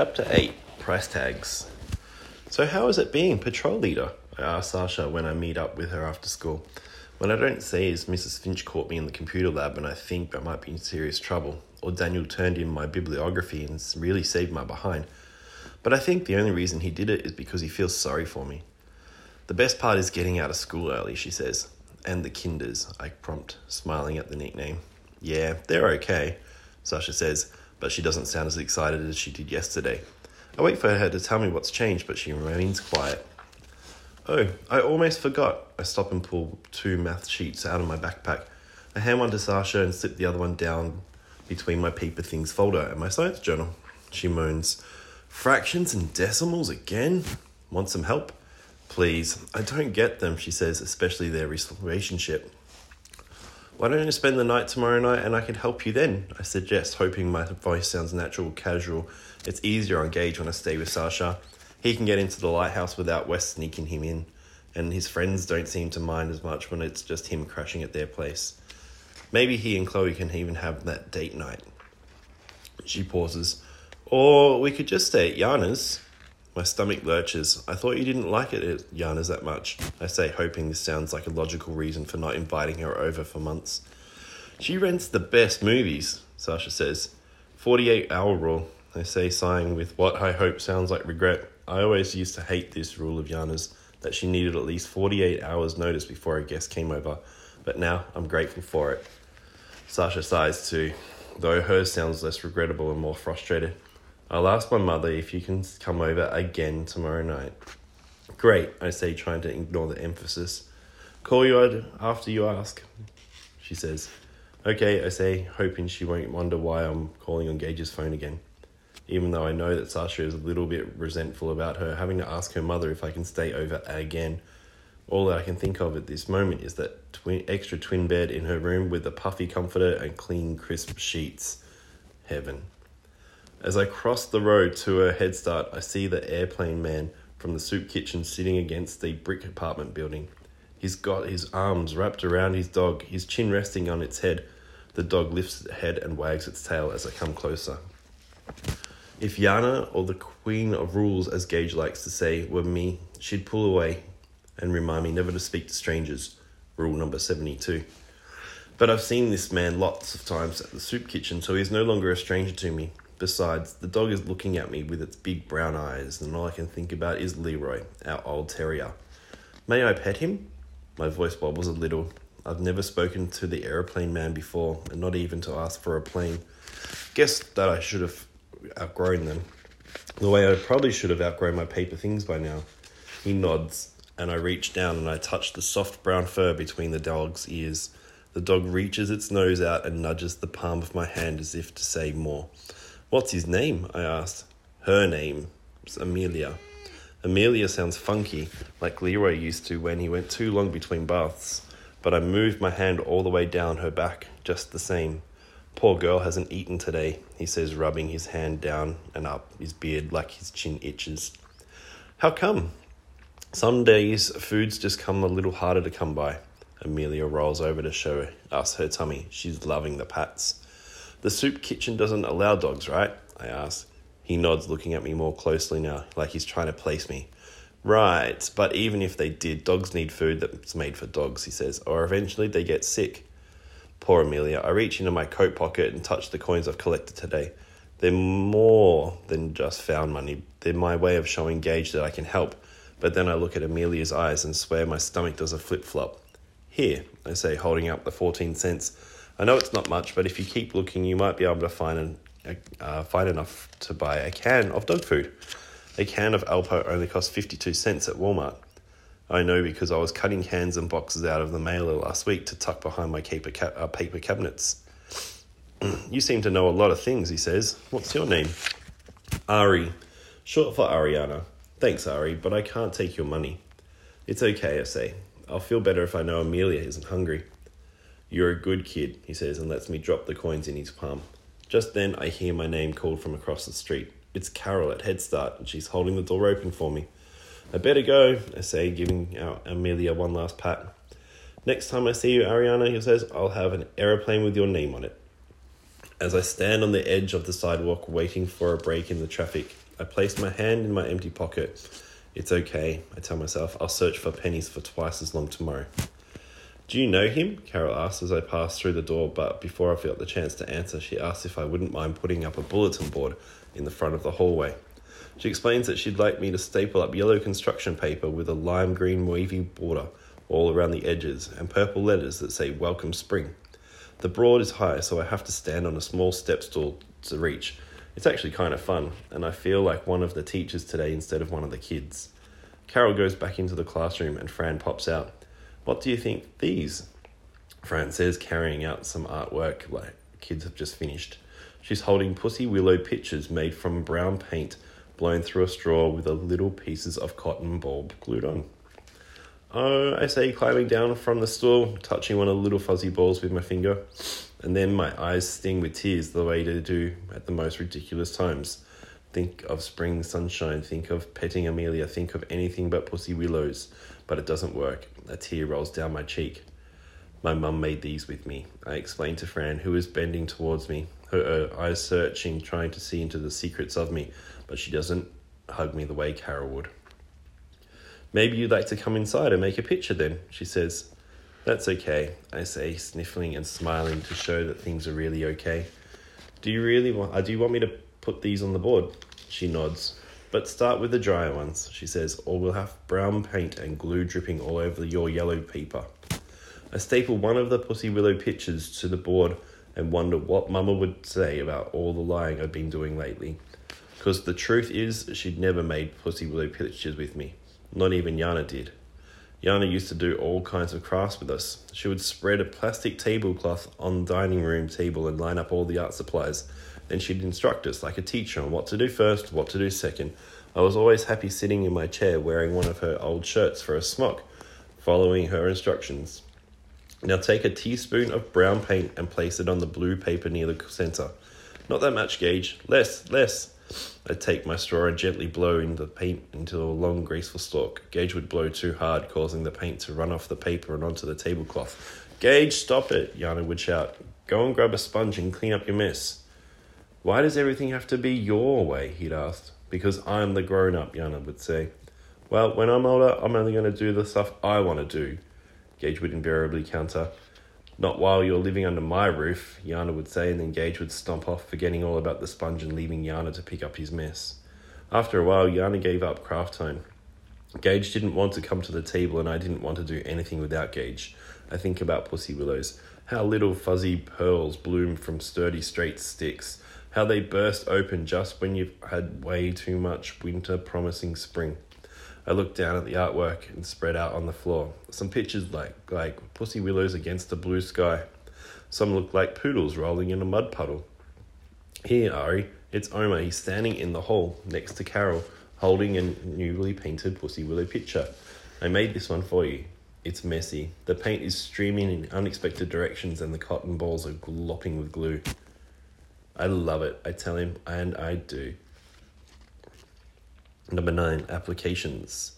Chapter 8 Price Tags. So, how is it being patrol leader? I ask Sasha when I meet up with her after school. What I don't say is Mrs. Finch caught me in the computer lab and I think I might be in serious trouble, or Daniel turned in my bibliography and really saved my behind. But I think the only reason he did it is because he feels sorry for me. The best part is getting out of school early, she says. And the kinders, I prompt, smiling at the nickname. Yeah, they're okay, Sasha says, but she doesn't sound as excited as she did yesterday. I wait for her to tell me what's changed, but she remains quiet. Oh, I almost forgot. I stop and pull two math sheets out of my backpack. I hand one to Sasha and slip the other one down between my paper things folder and my science journal. She moans, Fractions and decimals again? Want some help? Please, I don't get them, she says, especially their relationship. Why don't you spend the night tomorrow night and I can help you then? I suggest, hoping my voice sounds natural, casual. It's easier on Gage when I stay with Sasha. He can get into the lighthouse without Wes sneaking him in, and his friends don't seem to mind as much when it's just him crashing at their place. Maybe he and Chloe can even have that date night. She pauses. Or we could just stay at Yana's. My stomach lurches. I thought you didn't like it Yana's that much. I say, hoping this sounds like a logical reason for not inviting her over for months. She rents the best movies, Sasha says. 48 hour rule, I say, sighing with what I hope sounds like regret. I always used to hate this rule of Yana's that she needed at least 48 hours' notice before a guest came over, but now I'm grateful for it. Sasha sighs too, though hers sounds less regrettable and more frustrated. I'll ask my mother if you can come over again tomorrow night. Great, I say, trying to ignore the emphasis. Call you after you ask, she says. Okay, I say, hoping she won't wonder why I'm calling on Gage's phone again. Even though I know that Sasha is a little bit resentful about her having to ask her mother if I can stay over again. All that I can think of at this moment is that twin, extra twin bed in her room with a puffy comforter and clean, crisp sheets. Heaven. As I cross the road to her head start, I see the airplane man from the soup kitchen sitting against the brick apartment building. He's got his arms wrapped around his dog, his chin resting on its head. The dog lifts its head and wags its tail as I come closer. If Yana, or the Queen of Rules, as Gage likes to say, were me, she'd pull away and remind me never to speak to strangers. Rule number 72. But I've seen this man lots of times at the soup kitchen, so he's no longer a stranger to me. Besides, the dog is looking at me with its big brown eyes, and all I can think about is Leroy, our old terrier. May I pet him? My voice wobbles a little. I've never spoken to the aeroplane man before, and not even to ask for a plane. Guess that I should have outgrown them. The way I probably should have outgrown my paper things by now. He nods, and I reach down and I touch the soft brown fur between the dog's ears. The dog reaches its nose out and nudges the palm of my hand as if to say more. What's his name? I asked. Her name is Amelia. Amelia sounds funky, like Leroy used to when he went too long between baths, but I moved my hand all the way down her back, just the same. Poor girl hasn't eaten today, he says, rubbing his hand down and up his beard like his chin itches. How come? Some days food's just come a little harder to come by. Amelia rolls over to show us her tummy. She's loving the pats. The soup kitchen doesn't allow dogs, right? I ask. He nods, looking at me more closely now, like he's trying to place me. Right, but even if they did, dogs need food that's made for dogs, he says, or eventually they get sick. Poor Amelia. I reach into my coat pocket and touch the coins I've collected today. They're more than just found money. They're my way of showing Gage that I can help. But then I look at Amelia's eyes and swear my stomach does a flip flop. Here, I say, holding up the 14 cents. I know it's not much, but if you keep looking, you might be able to find an, uh, find enough to buy a can of dog food. A can of Alpo only costs 52 cents at Walmart. I know because I was cutting cans and boxes out of the mailer last week to tuck behind my paper, ca- uh, paper cabinets. you seem to know a lot of things, he says. What's your name? Ari. Short for Ariana. Thanks, Ari, but I can't take your money. It's okay, I say. I'll feel better if I know Amelia isn't hungry. You're a good kid, he says, and lets me drop the coins in his palm. Just then, I hear my name called from across the street. It's Carol at Head Start, and she's holding the door open for me. I better go, I say, giving Amelia one last pat. Next time I see you, Ariana, he says, I'll have an aeroplane with your name on it. As I stand on the edge of the sidewalk waiting for a break in the traffic, I place my hand in my empty pocket. It's okay, I tell myself. I'll search for pennies for twice as long tomorrow. Do you know him? Carol asks as I pass through the door, but before I felt the chance to answer, she asks if I wouldn't mind putting up a bulletin board in the front of the hallway. She explains that she'd like me to staple up yellow construction paper with a lime green wavy border all around the edges and purple letters that say Welcome Spring. The board is high, so I have to stand on a small step stool to reach. It's actually kind of fun, and I feel like one of the teachers today instead of one of the kids. Carol goes back into the classroom and Fran pops out. What do you think these? Fran says, carrying out some artwork like kids have just finished. She's holding pussy willow pictures made from brown paint blown through a straw with a little pieces of cotton bulb glued on. Oh, I say, climbing down from the stool, touching one of the little fuzzy balls with my finger, and then my eyes sting with tears the way they do at the most ridiculous times. Think of spring sunshine, think of petting Amelia, think of anything but pussy willows, but it doesn't work. A tear rolls down my cheek. My mum made these with me, I explained to Fran, who was bending towards me, her eyes searching, trying to see into the secrets of me, but she doesn't hug me the way Carol would. Maybe you'd like to come inside and make a picture then, she says. That's okay, I say, sniffling and smiling to show that things are really okay. Do you really want uh, do you want me to put these on the board? She nods. But start with the drier ones, she says, or we'll have brown paint and glue dripping all over your yellow paper. I staple one of the Pussy Willow pictures to the board and wonder what Mama would say about all the lying I've been doing lately. Because the truth is, she'd never made Pussy Willow pictures with me. Not even Yana did. Yana used to do all kinds of crafts with us. She would spread a plastic tablecloth on the dining room table and line up all the art supplies. Then she'd instruct us like a teacher on what to do first, what to do second. I was always happy sitting in my chair wearing one of her old shirts for a smock, following her instructions. Now take a teaspoon of brown paint and place it on the blue paper near the center. Not that much, Gage. Less, less. I take my straw and gently blow in the paint into a long, graceful stalk. Gage would blow too hard, causing the paint to run off the paper and onto the tablecloth. Gage, stop it, Yana would shout. Go and grab a sponge and clean up your mess. Why does everything have to be your way? he'd asked. Because I'm the grown up, Yana would say. Well, when I'm older, I'm only going to do the stuff I want to do, Gage would invariably counter. Not while you're living under my roof, Yana would say, and then Gage would stomp off, forgetting all about the sponge and leaving Yana to pick up his mess. After a while, Yana gave up craft time. Gage didn't want to come to the table, and I didn't want to do anything without Gage. I think about pussy willows, how little fuzzy pearls bloom from sturdy straight sticks, how they burst open just when you've had way too much winter promising spring. I looked down at the artwork and spread out on the floor. Some pictures like like pussy willows against the blue sky. Some look like poodles rolling in a mud puddle. Here, Ari, it's Omar. He's standing in the hall next to Carol, holding a newly painted pussy willow picture. I made this one for you. It's messy. The paint is streaming in unexpected directions and the cotton balls are glopping with glue. I love it, I tell him, and I do. Number nine, applications.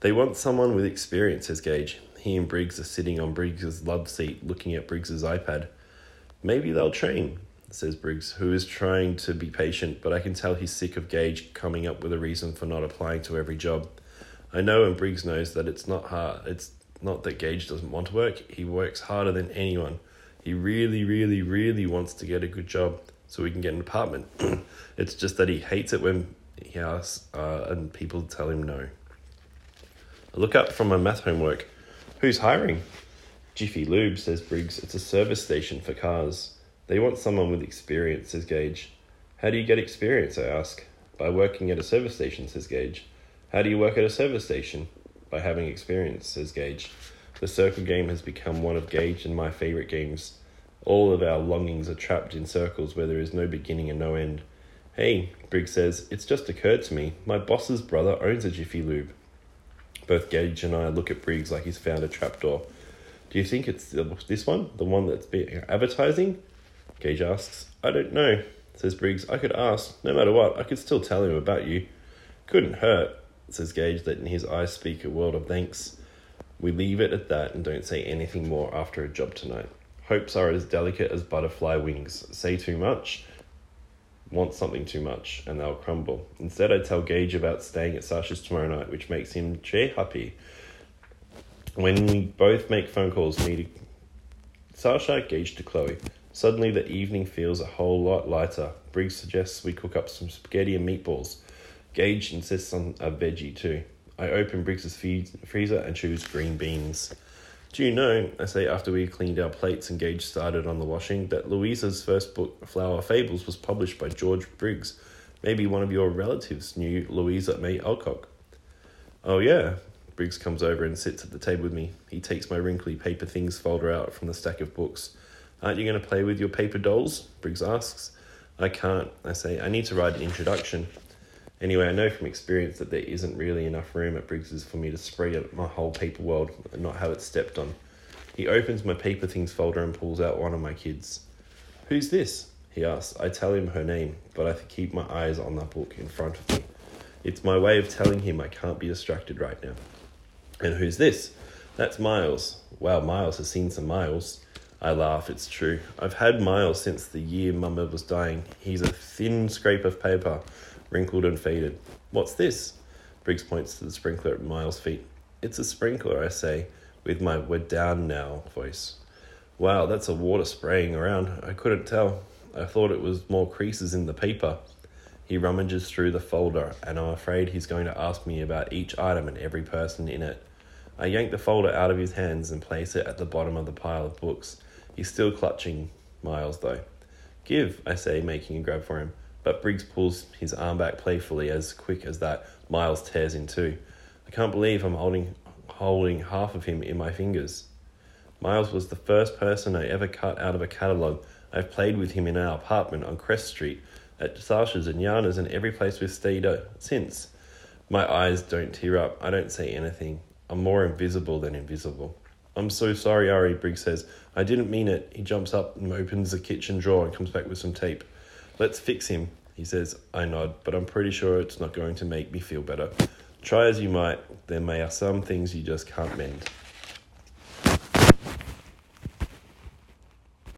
They want someone with experience, says Gage. He and Briggs are sitting on Briggs's love seat looking at Briggs's iPad. Maybe they'll train, says Briggs, who is trying to be patient, but I can tell he's sick of Gage coming up with a reason for not applying to every job. I know and Briggs knows that it's not hard. It's not that Gage doesn't want to work. He works harder than anyone. He really, really, really wants to get a good job so we can get an apartment. it's just that he hates it when he asks, uh, and people tell him no. I look up from my math homework. Who's hiring? Jiffy Lube, says Briggs. It's a service station for cars. They want someone with experience, says Gage. How do you get experience? I ask. By working at a service station, says Gage. How do you work at a service station? By having experience, says Gage. The circle game has become one of Gage and my favourite games. All of our longings are trapped in circles where there is no beginning and no end. Hey, Briggs says, it's just occurred to me. My boss's brother owns a Jiffy Lube. Both Gage and I look at Briggs like he's found a trapdoor. Do you think it's this one? The one that's being advertising? Gage asks. I don't know, says Briggs. I could ask. No matter what, I could still tell him about you. Couldn't hurt, says Gage, letting his eyes speak a world of thanks. We leave it at that and don't say anything more after a job tonight. Hopes are as delicate as butterfly wings. Say too much, want something too much, and they'll crumble. Instead, I tell Gage about staying at Sasha's tomorrow night, which makes him cheer happy. When we both make phone calls, me to Sasha, Gage to Chloe. Suddenly, the evening feels a whole lot lighter. Briggs suggests we cook up some spaghetti and meatballs. Gage insists on a veggie too. I open Briggs's freezer and choose green beans. Do you know, I say after we cleaned our plates and Gage started on the washing, that Louisa's first book, Flower Fables, was published by George Briggs. Maybe one of your relatives knew Louisa May Alcott. Oh, yeah. Briggs comes over and sits at the table with me. He takes my wrinkly paper things folder out from the stack of books. Aren't you going to play with your paper dolls? Briggs asks. I can't, I say. I need to write an introduction. Anyway, I know from experience that there isn't really enough room at Briggs's for me to spread out my whole paper world and not have it stepped on. He opens my paper things folder and pulls out one of my kids. Who's this? He asks. I tell him her name, but I keep my eyes on the book in front of me. It's my way of telling him I can't be distracted right now. And who's this? That's Miles. Wow, Miles has seen some Miles. I laugh, it's true. I've had Miles since the year Mama was dying. He's a thin scrape of paper wrinkled and faded. What's this? Briggs points to the sprinkler at Miles' feet. It's a sprinkler, I say, with my we're down now voice. Wow, that's a water spraying around. I couldn't tell. I thought it was more creases in the paper. He rummages through the folder, and I'm afraid he's going to ask me about each item and every person in it. I yank the folder out of his hands and place it at the bottom of the pile of books. He's still clutching Miles, though. Give, I say, making a grab for him but Briggs pulls his arm back playfully as quick as that Miles tears in two. I can't believe I'm holding holding half of him in my fingers. Miles was the first person I ever cut out of a catalogue. I've played with him in our apartment on Crest Street, at Sasha's and Yana's, and every place we've stayed since. My eyes don't tear up. I don't say anything. I'm more invisible than invisible. I'm so sorry, Ari, Briggs says. I didn't mean it. He jumps up and opens the kitchen drawer and comes back with some tape. Let's fix him, he says. I nod, but I'm pretty sure it's not going to make me feel better. Try as you might, there may are some things you just can't mend.